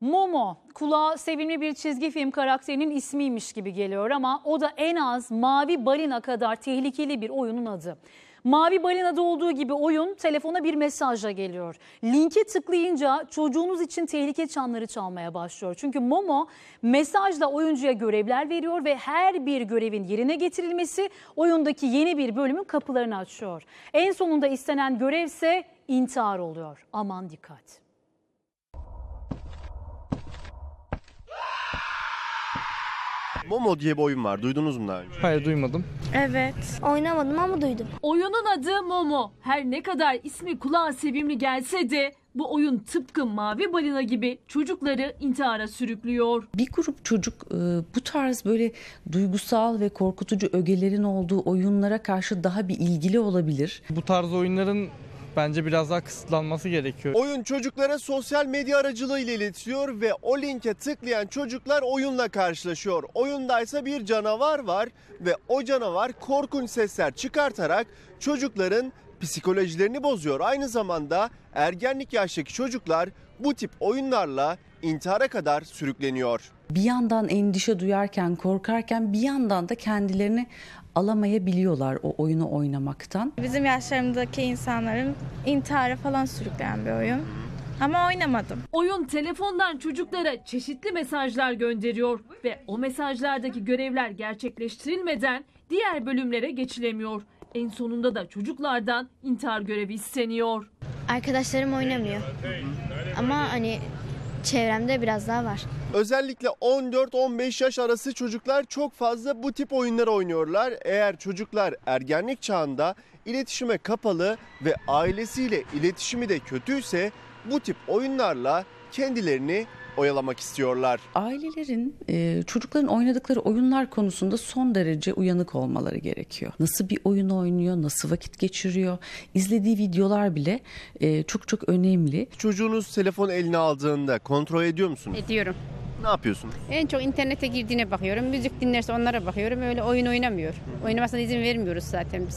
Momo kulağa sevimli bir çizgi film karakterinin ismiymiş gibi geliyor ama o da en az Mavi Balina kadar tehlikeli bir oyunun adı. Mavi Balina'da olduğu gibi oyun telefona bir mesajla geliyor. Linke tıklayınca çocuğunuz için tehlike çanları çalmaya başlıyor. Çünkü Momo mesajla oyuncuya görevler veriyor ve her bir görevin yerine getirilmesi oyundaki yeni bir bölümün kapılarını açıyor. En sonunda istenen görevse intihar oluyor. Aman dikkat. Momo diye bir oyun var. Duydunuz mu daha önce? Hayır duymadım. Evet. Oynamadım ama duydum. Oyunun adı Momo. Her ne kadar ismi kulağa sevimli gelse de bu oyun tıpkı Mavi Balina gibi çocukları intihara sürüklüyor. Bir grup çocuk e, bu tarz böyle duygusal ve korkutucu ögelerin olduğu oyunlara karşı daha bir ilgili olabilir. Bu tarz oyunların bence biraz daha kısıtlanması gerekiyor. Oyun çocuklara sosyal medya aracılığıyla iletiliyor ve o linke tıklayan çocuklar oyunla karşılaşıyor. Oyundaysa bir canavar var ve o canavar korkunç sesler çıkartarak çocukların psikolojilerini bozuyor. Aynı zamanda ergenlik yaştaki çocuklar bu tip oyunlarla intihara kadar sürükleniyor. Bir yandan endişe duyarken, korkarken bir yandan da kendilerini alamayabiliyorlar o oyunu oynamaktan. Bizim yaşlarımızdaki insanların intihara falan sürükleyen bir oyun. Ama oynamadım. Oyun telefondan çocuklara çeşitli mesajlar gönderiyor ve o mesajlardaki görevler gerçekleştirilmeden diğer bölümlere geçilemiyor. En sonunda da çocuklardan intihar görevi isteniyor. Arkadaşlarım oynamıyor. Ama hani çevremde biraz daha var. Özellikle 14-15 yaş arası çocuklar çok fazla bu tip oyunlar oynuyorlar. Eğer çocuklar ergenlik çağında iletişime kapalı ve ailesiyle iletişimi de kötüyse bu tip oyunlarla kendilerini oyalamak istiyorlar. Ailelerin e, çocukların oynadıkları oyunlar konusunda son derece uyanık olmaları gerekiyor. Nasıl bir oyun oynuyor, nasıl vakit geçiriyor, izlediği videolar bile e, çok çok önemli. Çocuğunuz telefon eline aldığında kontrol ediyor musunuz? Ediyorum. Ne yapıyorsunuz? En çok internete girdiğine bakıyorum. Müzik dinlerse onlara bakıyorum. Öyle oyun oynamıyor. Oynamasına izin vermiyoruz zaten biz.